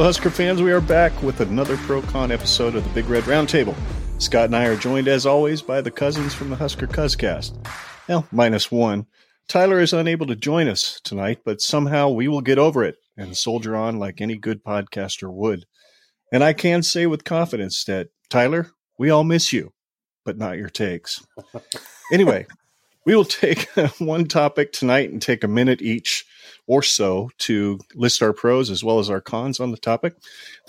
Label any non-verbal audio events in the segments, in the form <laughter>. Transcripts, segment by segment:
Hello, Husker fans. We are back with another ProCon episode of the Big Red Roundtable. Scott and I are joined, as always, by the cousins from the Husker Cuzcast. Well, minus one. Tyler is unable to join us tonight, but somehow we will get over it and soldier on like any good podcaster would. And I can say with confidence that, Tyler, we all miss you, but not your takes. <laughs> anyway, we will take <laughs> one topic tonight and take a minute each or so to list our pros as well as our cons on the topic,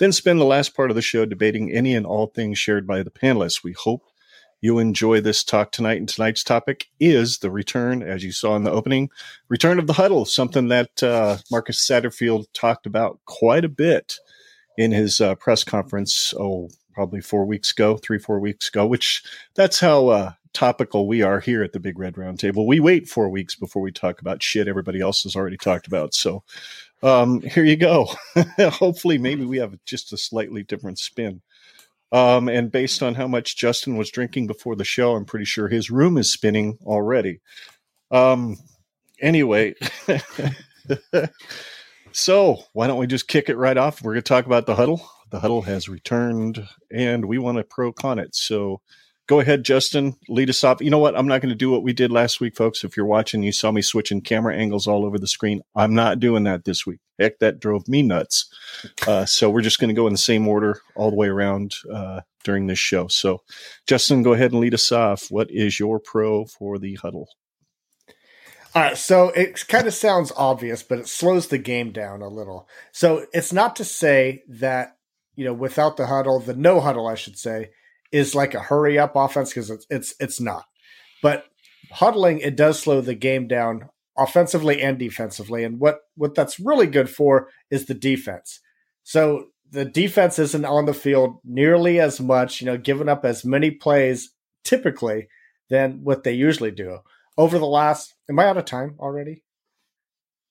then spend the last part of the show debating any and all things shared by the panelists. We hope you enjoy this talk tonight. And tonight's topic is the return, as you saw in the opening, return of the huddle, something that uh, Marcus Satterfield talked about quite a bit in his uh, press conference. Oh, probably four weeks ago, three, four weeks ago, which that's how uh, topical we are here at the Big Red Round Table. We wait four weeks before we talk about shit everybody else has already talked about. So um, here you go. <laughs> Hopefully, maybe we have just a slightly different spin. Um, and based on how much Justin was drinking before the show, I'm pretty sure his room is spinning already. Um, anyway, <laughs> so why don't we just kick it right off? We're going to talk about the huddle. The huddle has returned, and we want to pro con it. So go ahead, Justin, lead us off. You know what? I'm not going to do what we did last week, folks. If you're watching, you saw me switching camera angles all over the screen. I'm not doing that this week. Heck, that drove me nuts. Uh, so we're just going to go in the same order all the way around uh, during this show. So, Justin, go ahead and lead us off. What is your pro for the huddle? All right, so it kind of sounds obvious, but it slows the game down a little. So it's not to say that you know without the huddle, the no huddle, I should say, is like a hurry up offense because it's it's it's not. But huddling it does slow the game down offensively and defensively. And what what that's really good for is the defense. So the defense isn't on the field nearly as much, you know, giving up as many plays typically than what they usually do. Over the last, am I out of time already?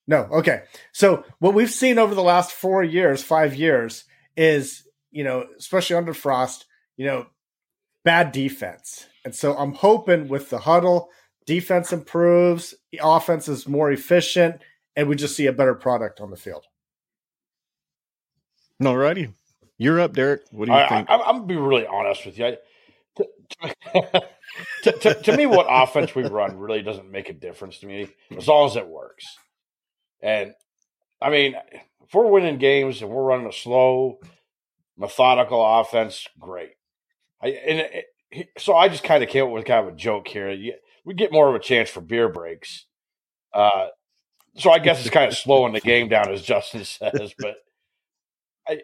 No. Okay. So what we've seen over the last four years, five years, is you know, especially under Frost, you know, bad defense. And so I'm hoping with the huddle, defense improves, the offense is more efficient, and we just see a better product on the field. All righty. You're up, Derrick. What do you I, think? I, am going to be really honest with you. I, <laughs> to, to, to, me, what offense we run really doesn't make a difference to me as long as it works. And I mean, if we're winning games and we're running a slow, methodical offense, great. I, and it, so I just kind of came up with kind of a joke here. we get more of a chance for beer breaks. Uh, so I guess it's kind of slowing the game down, as Justin <laughs> says. But I,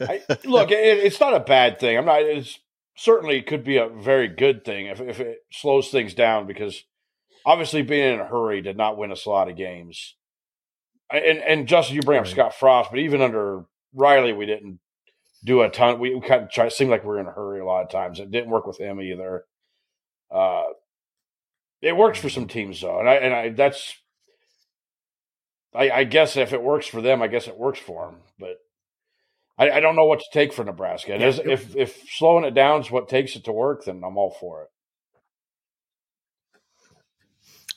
I look, it, it's not a bad thing. I'm not. It's certainly could be a very good thing if, if it slows things down because obviously being in a hurry did not win us a lot of games. And and Justin, you bring up Scott Frost, but even under Riley, we didn't do a ton. We, we kind of try seem like we are in a hurry a lot of times. It didn't work with him either. Uh, it works for some teams though, and I and I that's I, I guess if it works for them, I guess it works for them. But I, I don't know what to take for Nebraska. And yeah. if if slowing it down is what takes it to work, then I'm all for it.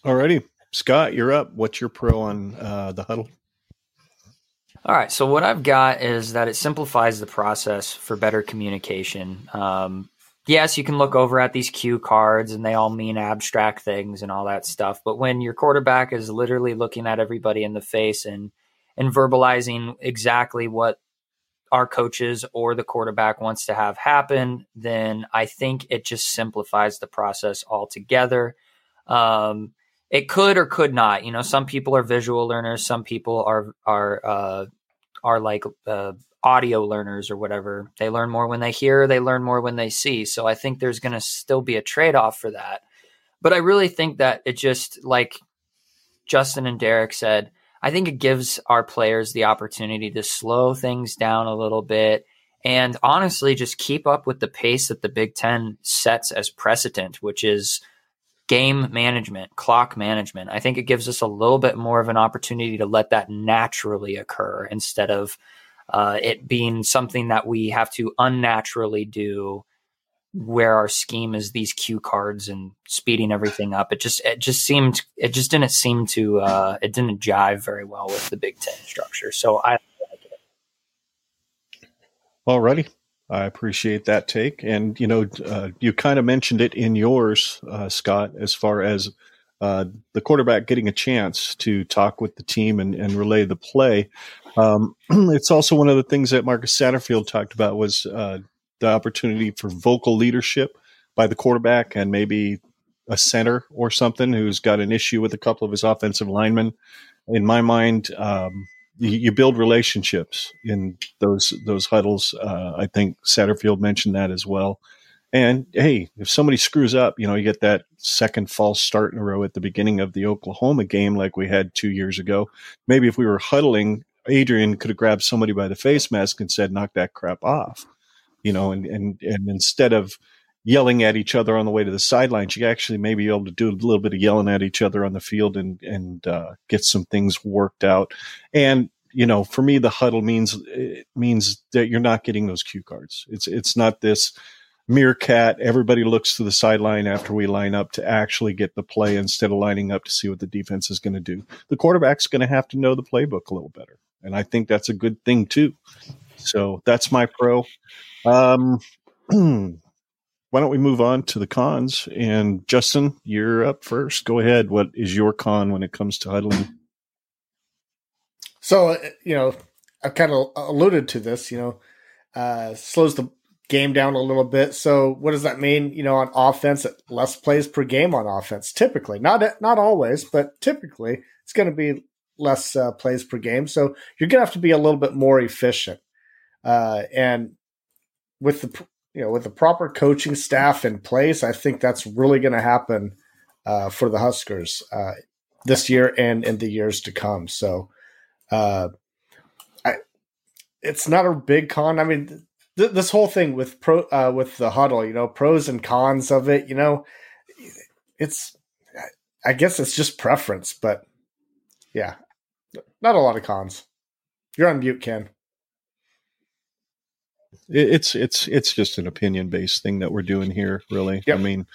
Alrighty, Scott, you're up. What's your pro on uh, the huddle? All right. So what I've got is that it simplifies the process for better communication. Um, yes, you can look over at these cue cards and they all mean abstract things and all that stuff. But when your quarterback is literally looking at everybody in the face and and verbalizing exactly what our coaches or the quarterback wants to have happen, then I think it just simplifies the process altogether. Um, it could or could not. You know, some people are visual learners, some people are are uh, are like uh, audio learners or whatever. They learn more when they hear, they learn more when they see. So I think there's going to still be a trade off for that. But I really think that it just like Justin and Derrick said, I think it gives our players the opportunity to slow things down a little bit and honestly just keep up with the pace that the Big Ten sets as precedent, which is game management, clock management. I think it gives us a little bit more of an opportunity to let that naturally occur instead of uh, it being something that we have to unnaturally do where our scheme is these cue cards and speeding everything up. It just it just seemed it just didn't seem to uh, it didn't jive very well with the Big Ten structure. So I like it. Alrighty. I appreciate that take. And, you know, uh, you kind of mentioned it in yours, uh, Scott, as far as uh, the quarterback getting a chance to talk with the team and, and relay the play. Um, <clears throat> it's also one of the things that Marcus Satterfield talked about was uh, the opportunity for vocal leadership by the quarterback and maybe a center or something who's got an issue with a couple of his offensive linemen. In my mind, um, you, build relationships in those those huddles. Uh, I think Satterfield mentioned that as well. And hey, if somebody screws up, you know, you get that second false start in a row at the beginning of the Oklahoma game, like we had two years ago. Maybe if we were huddling, Adrian could have grabbed somebody by the face mask and said, "Knock that crap off," you know, and and and instead of yelling at each other on the way to the sidelines. You actually may be able to do a little bit of yelling at each other on the field and and uh, get some things worked out. And you know, for me, the huddle means means that you're not getting those cue cards. It's it's not this meerkat. Everybody looks to the sideline after we line up to actually get the play instead of lining up to see what the defense is going to do. The quarterback's going to have to know the playbook a little better, and I think that's a good thing too. So that's my pro. Um, <clears throat> why don't we move on to the cons? And Justin, you're up first. Go ahead. What is your con when it comes to huddling? So, uh, you know, I kind of alluded to this, you know, uh, slows the game down a little bit. So, what does that mean? You know, on offense, less plays per game on offense, typically, not not always, but typically, it's going to be less uh, plays per game. So, you're going to have to be a little bit more efficient. Uh, and with the you know, with the proper coaching staff in place, I think that's really going to happen uh, for the Huskers uh, this year and in the years to come. So, uh, I, it's not a big con. I mean, th- this whole thing with pro uh, with the huddle, you know, pros and cons of it. You know, it's I guess it's just preference, but yeah, not a lot of cons. You're on mute, Ken it's it's it's just an opinion based thing that we're doing here really. Yep. i mean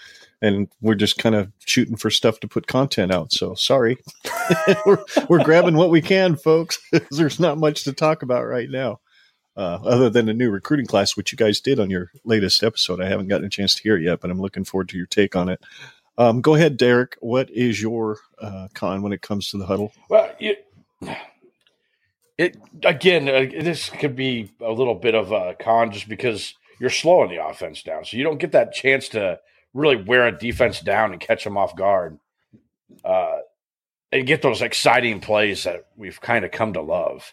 and we're just kind of shooting for stuff to put content out so sorry. <laughs> We're, we're grabbing what we can folks <laughs> there's not much to talk about right now uh, other than a new recruiting class which you guys did on your latest episode. I haven't gotten a chance to hear it yet but i'm looking forward to your take on it. Um, go ahead derrick. What is your uh, con when it comes to the huddle? Well you it again, uh, this could be a little bit of a con just because you're slowing the offense down, so you don't get that chance to really wear a defense down and catch them off guard, uh, and get those exciting plays that we've kind of come to love.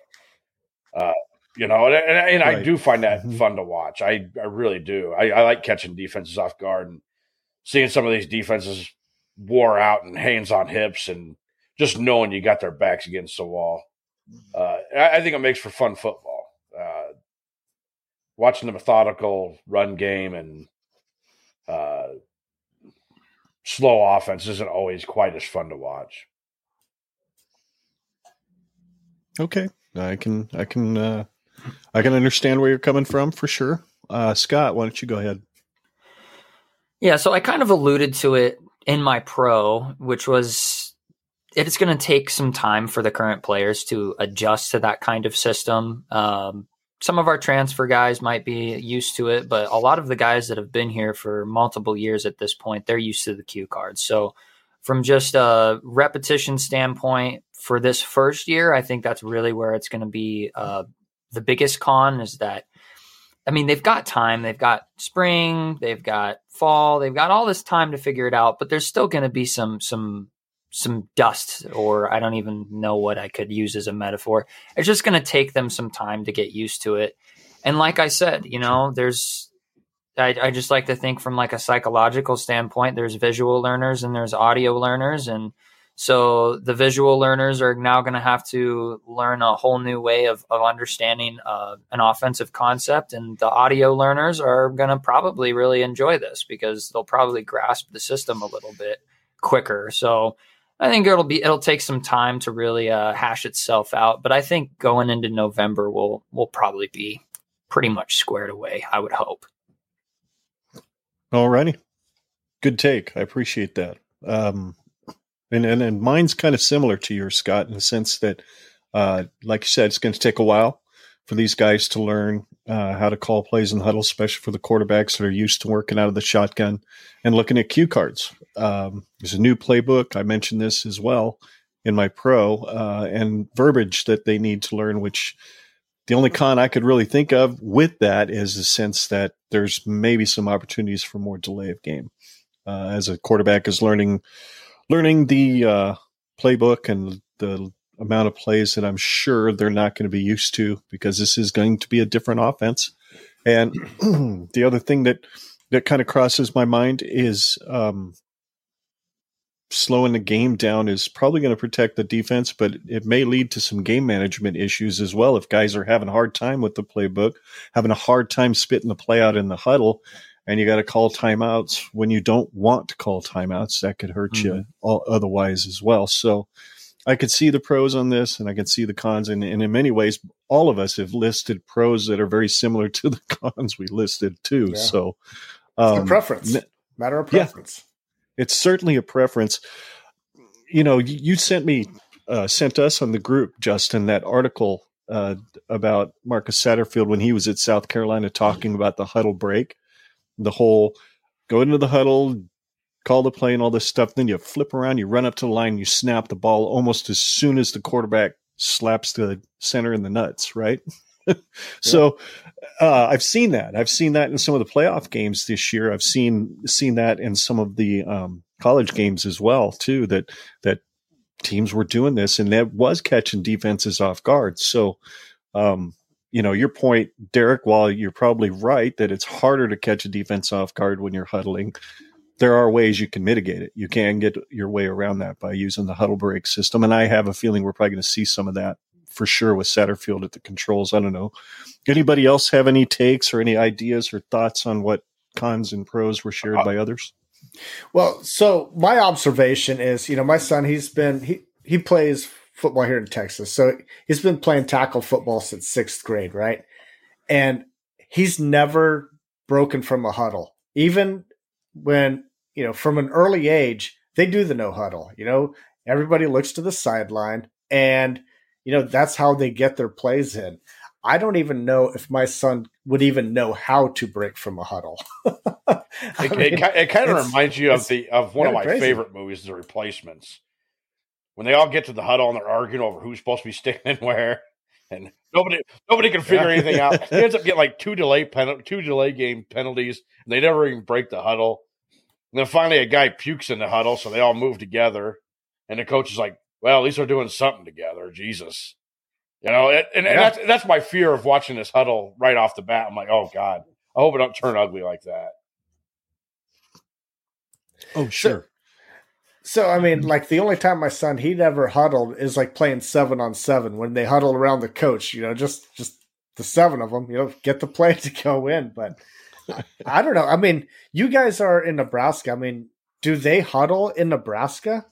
Uh, you know, and, and, and right. I do find that mm-hmm. fun to watch. I, I really do. I, I like catching defenses off guard and seeing some of these defenses wore out and hands on hips and just knowing you got their backs against the wall uh, I, think it makes for fun football. Uh, watching the methodical run game and uh, slow offense isn't always quite as fun to watch. Okay, I can I can uh, I can understand where you're coming from for sure. Uh, Scott, why don't you go ahead? Yeah, so I kind of alluded to it in my pro, which was it's going to take some time for the current players to adjust to that kind of system. Um, some of our transfer guys might be used to it, but a lot of the guys that have been here for multiple years at this point, they're used to the cue cards. So, from just a repetition standpoint for this first year, I think that's really where it's going to be uh, the biggest con is that. I mean, they've got time. They've got spring. They've got fall. They've got all this time to figure it out. But there's still going to be some some some dust or I don't even know what I could use as a metaphor. It's just going to take them some time to get used to it. And like I said, you know, there's I, I, just like to think from like a psychological standpoint, there's visual learners and there's audio learners. And so the visual learners are now going to have to learn a whole new way of, of understanding uh, an offensive concept. And the audio learners are going to probably really enjoy this because they'll probably grasp the system a little bit quicker. So I think it'll be it'll take some time to really uh, hash itself out, but I think going into November we'll we'll probably be pretty much squared away. I would hope. Alrighty, good take. I appreciate that. Um, and, and and mine's kind of similar to yours, Scott, in the sense that, uh, like you said, it's going to take a while for these guys to learn uh, how to call plays in the huddle, especially for the quarterbacks that are used to working out of the shotgun and looking at cue cards. Um, there's a new playbook. I mentioned this as well in my pro uh, and verbiage that they need to learn, which the only con I could really think of with that is the sense that there's maybe some opportunities for more delay of game uh, as a quarterback is learning learning the uh, playbook and the amount of plays that I'm sure they're not going to be used to because this is going to be a different offense. And <clears throat> the other thing that that kind of crosses my mind is um, slowing the game down is probably going to protect the defense, but it may lead to some game management issues as well. If guys are having a hard time with the playbook, having a hard time spitting the play out in the huddle, and you got to call timeouts when you don't want to call timeouts, that could hurt mm-hmm. you all, otherwise as well. So I could see the pros on this and I could see the cons. And, and in many ways, all of us have listed pros that are very similar to the <laughs> cons we listed too. Yeah. So, um, preference, matter of preference. Yeah, it's certainly a preference. You know, you sent me, uh, sent us on the group, Justin, that article uh, about Marcus Satterfield when he was at South Carolina talking about the huddle break, the whole go into the huddle, call the play and all this stuff. Then you flip around, you run up to the line, you snap the ball almost as soon as the quarterback slaps the center in the nuts, right? <laughs> so uh, I've seen that. I've seen that in some of the playoff games this year. I've seen seen that in some of the um, college games as well too. That that teams were doing this, and that was catching defenses off guard. So, um, you know, your point, Derrick. While you're probably right that it's harder to catch a defense off guard when you're huddling, there are ways you can mitigate it. You can get your way around that by using the huddle break system. And I have a feeling we're probably going to see some of that for sure with Satterfield at the controls. I don't know. Anybody else have any takes or any ideas or thoughts on what cons and pros were shared uh, by others? Well, so my observation is, you know, my son, he's been, he, he plays football here in Texas. So he's been playing tackle football since sixth grade, right? And he's never broken from a huddle. Even when, you know, from an early age, they do the no huddle. You know, everybody looks to the sideline and, you know, that's how they get their plays in. I don't even know if my son would even know how to break from a huddle. <laughs> it, mean, it, it, kind of reminds you of the of one of my crazy. favorite movies, The Replacements, when they all get to the huddle and they're arguing over who's supposed to be <laughs> standing where, and nobody nobody can figure yeah. anything out. <laughs> He ends up getting like two delay pen, two delay game penalties, and they never even break the huddle. And then finally, a guy pukes in the huddle, so they all move together. And the coach is like, "Well, at least they're doing something together." Jesus, you know. And, and, yeah. and that's that's my fear of watching this huddle right off the bat. I'm like, "Oh God, I hope it don't turn ugly like that." Oh sure. So, I mean, like the only time my son he'd ever huddled is like playing seven on seven when they huddle around the coach. You know, just just the seven of them. You know, get the play <laughs> to go in, but I don't know. I mean, you guys are in Nebraska. I mean, do they huddle in Nebraska?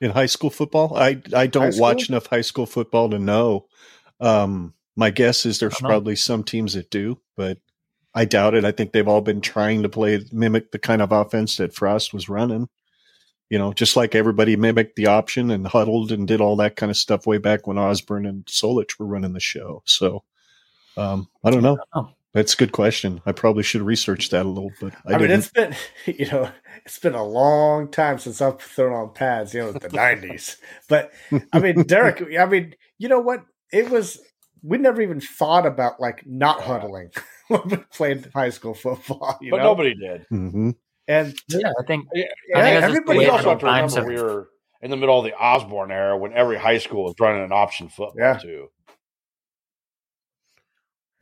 In high school football? I I don't watch enough high school football to know. Um, my guess is there's probably some teams that do, but I doubt it. I think they've all been trying to play mimic the kind of offense that Frost was running. You know, just like everybody mimicked the option and huddled and did all that kind of stuff way back when Osborne and Solich were running the show. So um, I don't know. That's a good question. I probably should research that a little bit. I, I mean, it's been <laughs> you know it's been a long time since I've thrown on pads. You know, the <laughs> '90s. But I mean, Derrick. I mean, you know what? It was we never even thought about like not huddling <laughs> when we played high school football. but know? nobody did. Mm-hmm. And yeah, I think yeah, I think everybody also have to remember we were in the middle of the Osborne era when every high school was running an option football yeah. too.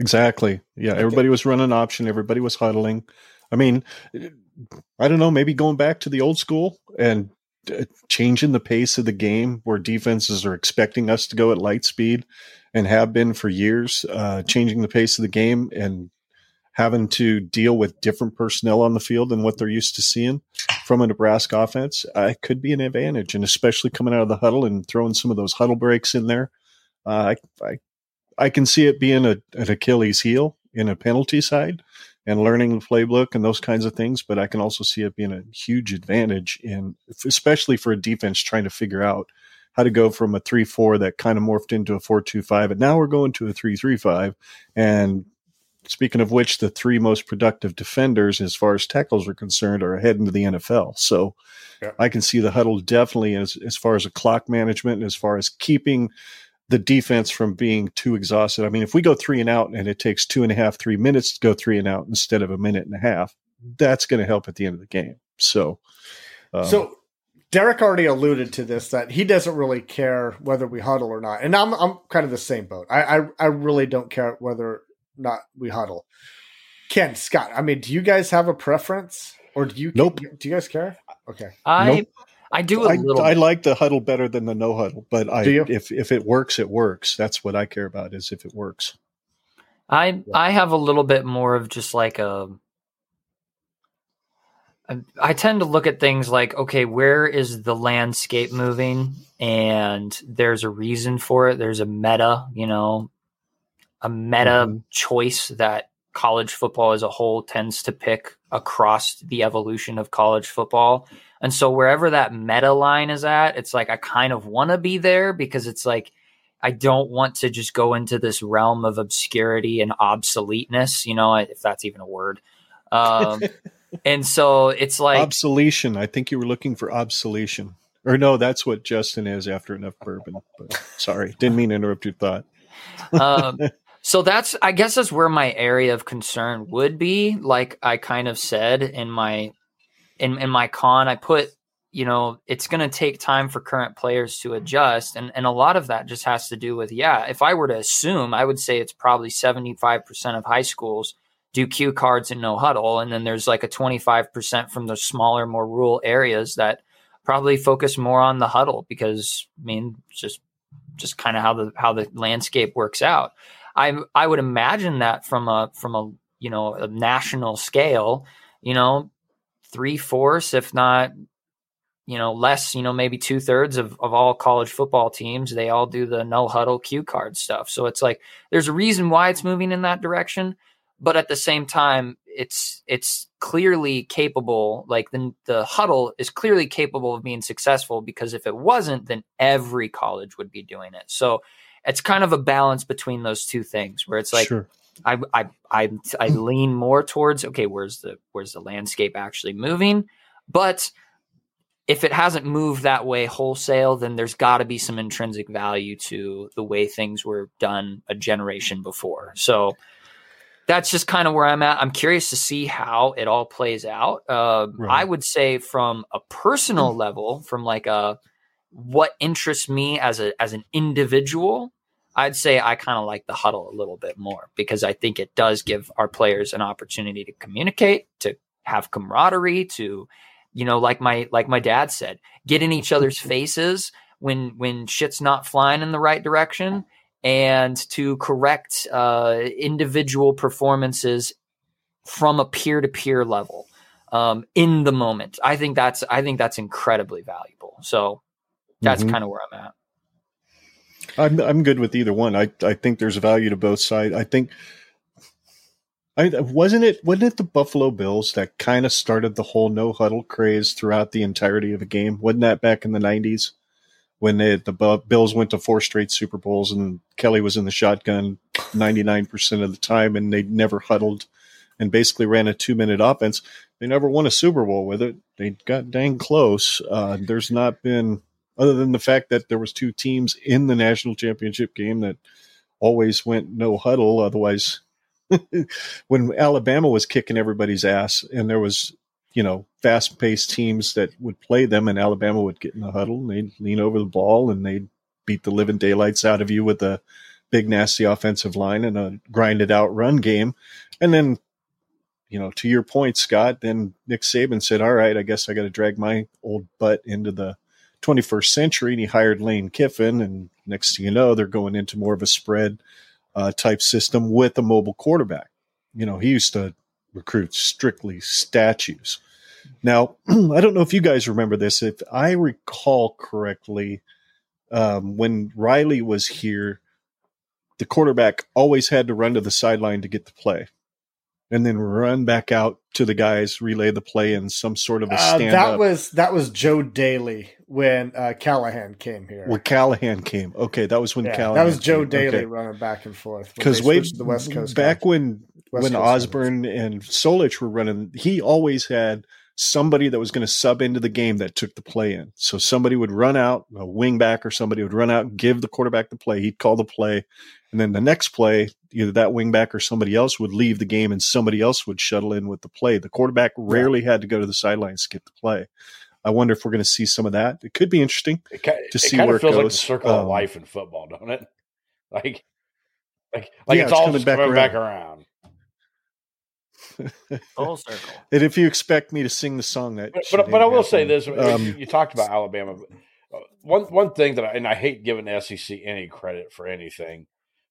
Exactly. Yeah, everybody was running option. Everybody was huddling. I mean, I don't know. Maybe going back to the old school and uh, changing the pace of the game, where defenses are expecting us to go at light speed and have been for years. Uh, changing the pace of the game and having to deal with different personnel on the field than what they're used to seeing from a Nebraska offense, uh, could be an advantage. And especially coming out of the huddle and throwing some of those huddle breaks in there, uh, I, I I can see it being a, an Achilles heel in a penalty side and learning the playbook and those kinds of things. But I can also see it being a huge advantage in, especially for a defense trying to figure out how to go from a three four that kind of morphed into a four two five, and now we're going to a three three five. And speaking of which, the three most productive defenders, as far as tackles are concerned, are ahead into the NFL. So Yeah. I can see the huddle definitely as as far as a clock management and as far as keeping the defense from being too exhausted. I mean, if we go three and out and it takes two and a half, three minutes to go three and out instead of a minute and a half, that's going to help at the end of the game. So, um, so Derrick already alluded to this that he doesn't really care whether we huddle or not, and I'm I'm kind of the same boat. I I, I really don't care whether not we huddle. Ken Scott, I mean, do you guys have a preference, or do you? Nope. Do you guys care? Okay. I Nope. I do a I, little. I like the huddle better than the no huddle, but I if if it works, it works. That's what I care about is if it works. I I have a little bit more of just like a. I- I tend to look at things like, okay, where is the landscape moving? And there's a reason for it. There's a meta, you know, a meta Mhm. choice that college football as a whole tends to pick across the evolution of college football. And so wherever that meta line is at, it's like I kind of want to be there because it's like I don't want to just go into this realm of obscurity and obsoleteness, you know, if that's even a word. Um, <laughs> and so it's like obsolation. I think you were looking for obsolation. Or no, that's what Justin is after enough bourbon. But sorry, didn't mean to interrupt your thought. um, <laughs> so that's I guess that's where my area of concern would be. Like I kind of said in my in in my con, I put you know it's going to take time for current players to adjust, and and a lot of that just has to do with yeah. If I were to assume, I would say it's probably seventy five percent of high schools do cue cards and no huddle, and then there's like a twenty five percent from the smaller, more rural areas that probably focus more on the huddle because I mean just just kind of how the how the landscape works out. I I would imagine that from a from a you know a national scale, you know, three fourths, if not you know less, you know maybe two thirds of of all college football teams, they all do the no huddle cue card stuff. So it's like there's a reason why it's moving in that direction, but at the same time, it's it's clearly capable. Like the the huddle is clearly capable of being successful because if it wasn't, then every college would be doing it. So it's kind of a balance between those two things where it's like sure. I I I I lean more towards okay, where's the where's the landscape actually moving? But if it hasn't moved that way wholesale, then there's got to be some intrinsic value to the way things were done a generation before. So that's just kind of where I'm at. I'm curious to see how it all plays out. Uh, Right. I would say from a personal level, from like a what interests me as a as an individual, I'd say I kind of like the huddle a little bit more because I think it does give our players an opportunity to communicate, to have camaraderie, to you know, like my like my dad said, get in each other's <laughs> faces when when shit's not flying in the right direction, and to correct uh, individual performances from a peer to peer level um, in the moment. I think that's I think that's incredibly valuable. So that's Mhm. kind of where I'm at. I'm I'm good with either one. I I think there's value to both sides. I think I wasn't it wasn't it the Buffalo Bills that kind of started the whole no huddle craze throughout the entirety of a game? Wasn't that back in the '90s when they, the Bills went to four straight Super Bowls and Kelly was in the shotgun 99 percent of the time and they never huddled and basically ran a two minute offense. They never won a Super Bowl with it. They got dang close. Uh, there's not been other than the fact that there was two teams in the national championship game that always went no huddle. Otherwise <laughs> when alabama was kicking everybody's ass and there was you know fast paced teams that would play them and alabama would get in the huddle and they'd lean over the ball and they'd beat the living daylights out of you with a big nasty offensive line and a grinded out run game. And then you know to your point scott then nick saban said all right i guess i got to drag my old butt into the 21st century and he hired Lane Kiffin. And next thing you know, they're going into more of a spread uh, type system with a mobile quarterback. You know, he used to recruit strictly statues. Now, <clears throat> I don't know if you guys remember this. If I recall correctly, um, when Riley was here, the quarterback always had to run to the sideline to get the play and then run back out to the guys, relay the play in some sort of a Uh, stand that up. was that was Joe Dailey when uh, Callahan came here. When Callahan came, okay, that was when Yeah, Callahan. that was Joe came. Dailey Okay. running back and forth because way the West Coast back when West when Coast Osborne and Solich were running, he always had somebody that was going to sub into the game that took the play in. So somebody would run out, a wing back or somebody would run out and give the quarterback the play. He'd call the play, and then the next play, either that wing back or somebody else would leave the game, and somebody else would shuttle in with the play. The quarterback rarely had to go to the sideline skip the play. I wonder if we're going to see some of that. It could be interesting. It, ki- to see kind where of it feels like the goes. circle of Um, life in football, don't it? <laughs> Like, like, like Yeah, it's, it's all coming just back around. back around. <laughs> Full circle. And if you expect me to sing the song, that But, but, but I ain't will say this: Um, you, you talked about Alabama. But uh, one one thing that, I, and I hate giving the SEC any credit for anything,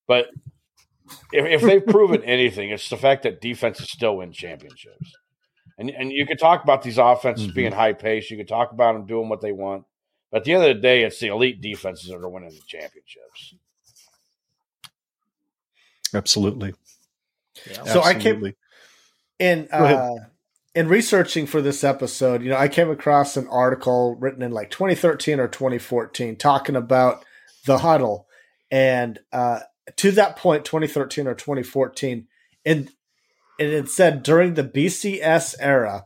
but if, if they've proven anything, it's the fact that defenses still win championships. And and you could talk about these offenses Mhm. being high paced. You could talk about them doing what they want. But at the end of the day, it's the elite defenses that are winning the championships. absolutely. Yeah. So I came- Absolutely. in uh, in researching for this episode, you know, I came across an article written in like 2013 or 2014 talking about the huddle, and uh, to that point, 2013 or 2014, and it had said during the BCS era,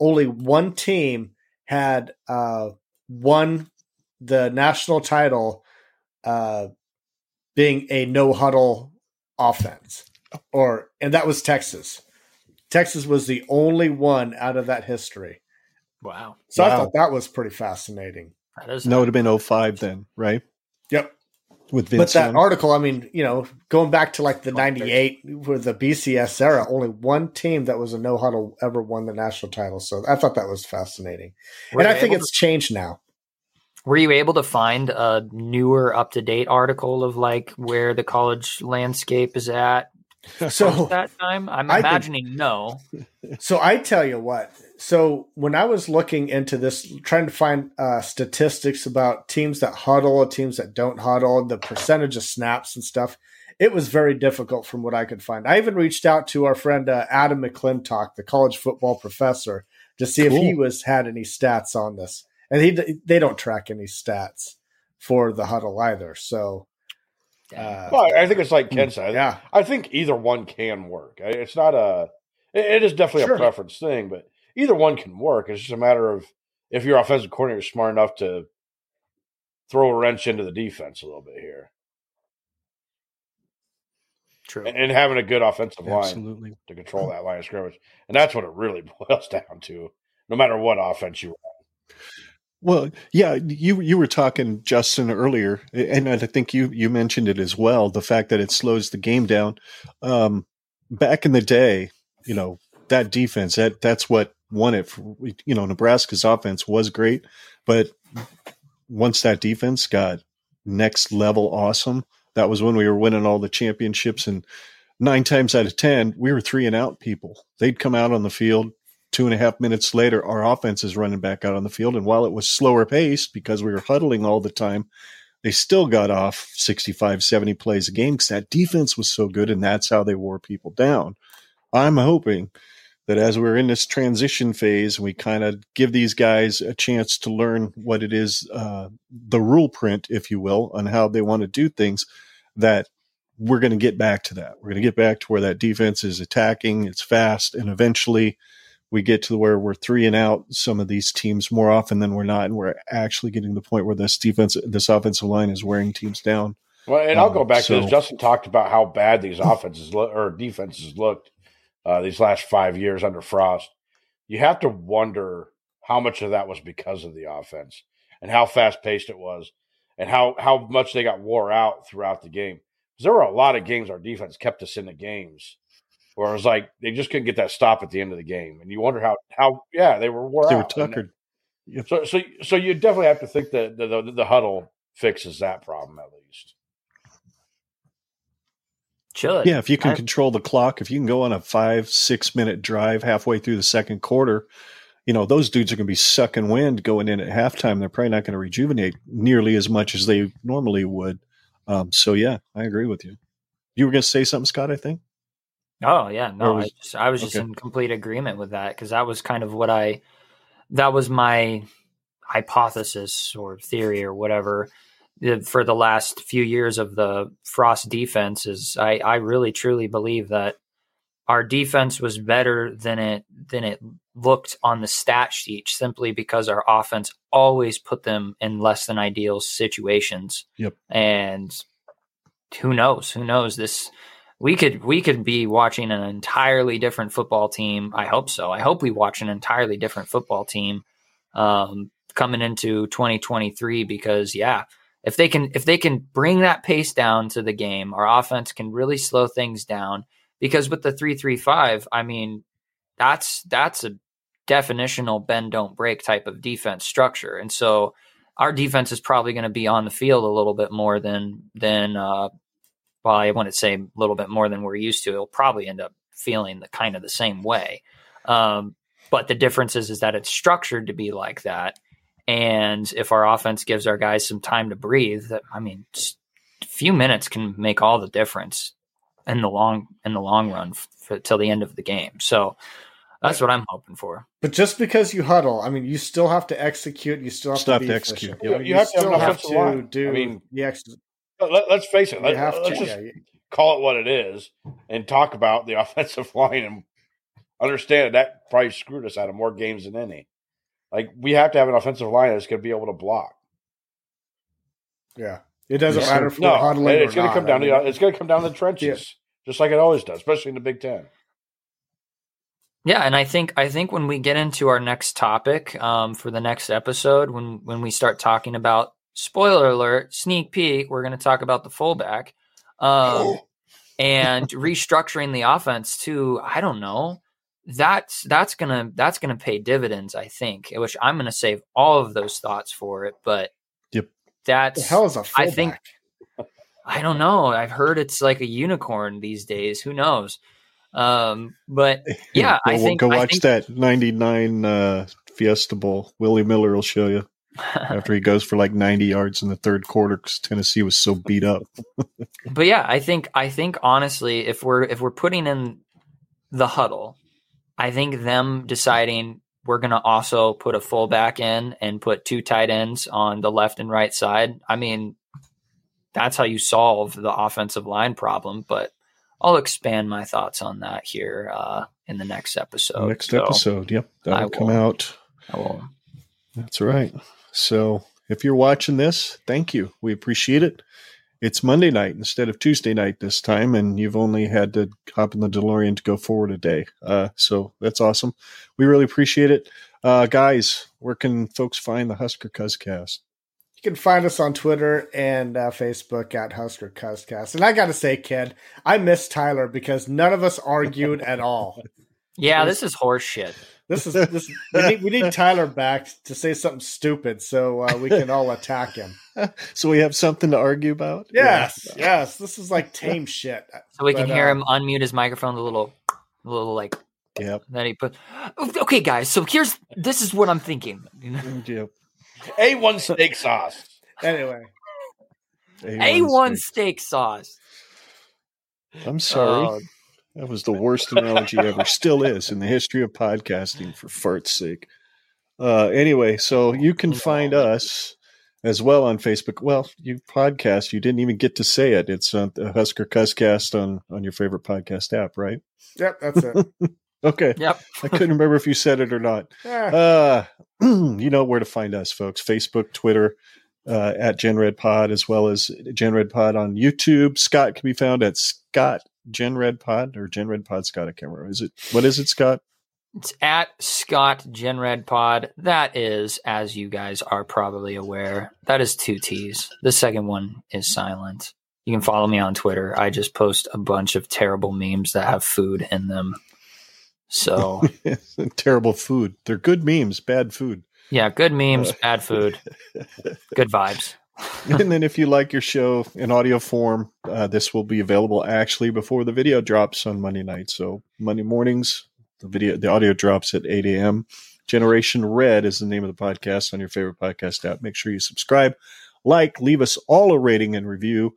only one team had uh, won the national title, uh, being a no huddle offense, or and that was Texas. Texas was the only one out of that history. Wow. So I thought that was pretty fascinating. That is No, it would have been 05 then, right? Yep. With but that Young. article, I mean, you know, going back to like the 98 with the BCS era, only one team that was a no huddle ever won the national title. So I thought that was fascinating. Were and I think it's changed now. Were you able to find a newer, up to date article of like where the college landscape is at <laughs> So that time? I'm I imagining no. <laughs> So I tell you what. So when I was looking into this, trying to find uh, statistics about teams that huddle, teams that don't huddle, the percentage of snaps and stuff, it was very difficult from what I could find. I even reached out to our friend uh, Adam McClintock, the college football professor, to see if he Cool. was had any stats on this, and he they don't track any stats for the huddle either. So uh, Well, I think it's like Ken said. yeah, I think either one can work. It's not a. It it is definitely Sure. a preference thing, but either one can work. It's just a matter of if your offensive coordinator is smart enough to throw a wrench into the defense a little bit here, True. and, and having a good offensive line Absolutely. to control that line of scrimmage, and that's what it really <laughs> boils down to. No matter what offense you run. Well, yeah, you you were talking Justin earlier, and I think you you mentioned it as well. The fact that it slows the game down. Um, back in the day, you know that defense that that's what won it. For, you know, Nebraska's offense was great, but once that defense got next level awesome, that was when we were winning all the championships. And nine times out of ten, we were three and out people. They'd come out on the field, two and a half minutes later, our offense is running back out on the field. And while it was slower paced because we were huddling all the time, they still got off 65, 70 plays a game because that defense was so good. And that's how they wore people down. I'm hoping that as we're in this transition phase, we kind of give these guys a chance to learn what it is, uh, the rule print, if you will, on how they want to do things, that we're going to get back to that. We're going to get back to where that defense is attacking, it's fast, and eventually we get to where we're three and out some of these teams more often than we're not, and we're actually getting to the point where this defense, this offensive line is wearing teams down. Well, and I'll Um, go back to this. Justin talked about how bad these offenses lo- or defenses looked uh, these last five years under Frost. You have to wonder how much of that was because of the offense and how fast paced it was, and how how much they got wore out throughout the game. Because there were a lot of games our defense kept us in the games where it was like they just couldn't get that stop at the end of the game, and you wonder how how yeah they were wore They were out. And tuckered. Yep. So so so you definitely have to think that the, the the huddle fixes that problem at least. Should. Yeah, if you can I- control the clock, if you can go on a five, six minute drive halfway through the second quarter, you know, those dudes are going to be sucking wind going in at halftime. They're probably not going to rejuvenate nearly as much as they normally would. Um, so, yeah, I agree with you. You were going to say something, Scott, I think? Oh yeah, no, was- I, just, I was just okay. in complete agreement with that because that was kind of what I, that was my hypothesis or theory or whatever for the last few years of the Frost defense is I, I really truly believe that our defense was better than it than it looked on the stat sheet simply because our offense always put them in less than ideal situations. Yep. And who knows? Who knows? This we could we could be watching an entirely different football team. I hope so. I hope we watch an entirely different football team um, coming into 2023 because yeah, if they can if they can bring that pace down to the game, our offense can really slow things down because with the 335, I mean, that's that's a definitional bend don't break type of defense structure. And so our defense is probably going to be on the field a little bit more than than uh well, I wouldn't say a little bit more than we're used to. It'll probably end up feeling the kind of the same way. Um, but the difference is, is that it's structured to be like that. And if our offense gives our guys some time to breathe, I mean, a few minutes can make all the difference in the long in the long run for, till the end of the game. So that's what I'm hoping for. But just because you huddle, I mean, you still have to execute. You still have Still to, have be to execute. efficient. You- you have to have still have to do I mean, the ex- Let, us face it. you Let, have us to. just yeah, you- call it what it is and talk about the <laughs> offensive line and understand that that probably screwed us out of more games than any. Like we have to have an offensive line that's going to be able to block. yeah. It doesn't Yes, matter sir. if No, we're huddling. it's going to come down I to it's going to come down to the <laughs> trenches, just like it always does, especially in the Big Ten. Yeah, and I think I think when we get into our next topic um, for the next episode, when when we start talking about spoiler alert, sneak peek, we're going to talk about the fullback um, and <laughs> restructuring the offense too. I don't know. That's that's gonna that's gonna pay dividends. I think, which I'm gonna save all of those thoughts for it. But Yep. the that's hell is a fullback? I think- <laughs> I don't know. I've heard it's like a unicorn these days. Who knows? Um, but <laughs> yeah, go, I think go I watch think- that '99 uh, Fiesta Bowl. Willie Miller will show you after he goes for like 90 yards in the third quarter because Tennessee was so beat up. <laughs> but yeah, I think I think honestly, if we're if we're putting in the huddle, I think them deciding we're gonna also put a fullback in and put two tight ends on the left and right side. I mean, that's how you solve the offensive line problem. But I'll expand my thoughts on that here uh, in the next episode. Next So, episode, yep, that'll come out. I will. That's right. So if you're watching this, thank you. We appreciate it. It's Monday night instead of Tuesday night this time, and you've only had to hop in the DeLorean to go forward a day. Uh, so that's awesome. We really appreciate it. Uh, guys, where can folks find the Husker Cuzcast? You can find us on Twitter and uh, Facebook at Husker Cuzcast. And I got to say, kid, I miss Tyler because none of us argued at all. <laughs> Yeah, this is horse shit. This is this. We need, we need Tyler back to say something stupid so uh, we can all attack him. <laughs> So we have something to argue about? Yes, yes. This is like tame shit. So we can hear uh, him unmute his microphone, the little, the little like Yep. Then he put, okay, guys. So here's this is what I'm thinking. <laughs> Yep. A1 steak sauce. Anyway, A one steak sauce. I'm sorry. Oh, That was the worst analogy ever. Still is in the history of podcasting, for fart's sake. Uh, anyway, so you can find us as well on Facebook. Well, you podcast, you didn't even get to say it. It's uh, the Husker Cuzcast on on your favorite podcast app, right? yep, that's it. <laughs> Okay, Yep. I couldn't remember if you said it or not. Uh, <clears throat> you know where to find us, folks. Facebook, Twitter, uh, at GenRedPod, as well as GenRedPod on YouTube. Scott can be found at Scott GenRedPod or GenRedPod Scott. I can't remember. Is it what is it, Scott? It's at Scott Gen Red Pod. That is, as you guys are probably aware, that is two T's. The second one is silent. You can follow me on Twitter. I just post a bunch of terrible memes that have food in them. So <laughs> Terrible food. They're good memes, bad food. yeah, good memes, uh, bad food, <laughs> good vibes. <laughs> and then if you like your show in audio form, uh, this will be available actually before the video drops on Monday night. So Monday mornings, the video, the audio drops at 8 a.m. Generation Red is the name of the podcast on your favorite podcast app. Make sure you subscribe, like, leave us all a rating and review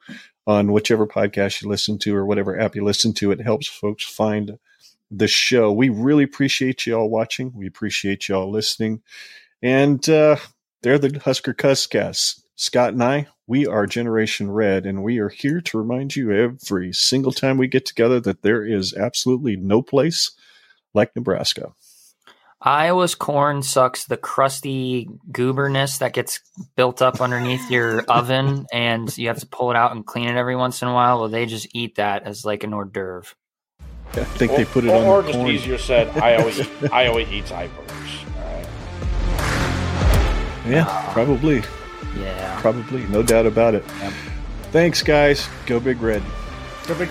on whichever podcast you listen to or whatever app you listen to. It helps folks find the show. We really appreciate you all watching. We appreciate you all listening. And uh, They're the Husker Cuzcast. Scott and I, we are Generation Red, and we are here to remind you every single time we get together that there is absolutely no place like Nebraska. Iowa's corn sucks the crusty gooberness that gets built up underneath your <laughs> oven, and you have to pull it out and clean it every once in a while. Well, they just eat that as like an hors d'oeuvre. I think or, they put it or, on or the just corn. easier said, Iowa, <laughs> eat, Iowa eats icebergs. All right. Yeah, probably, Yeah. probably, no doubt about it. Yep. Thanks, guys. Go Big Red. Go big.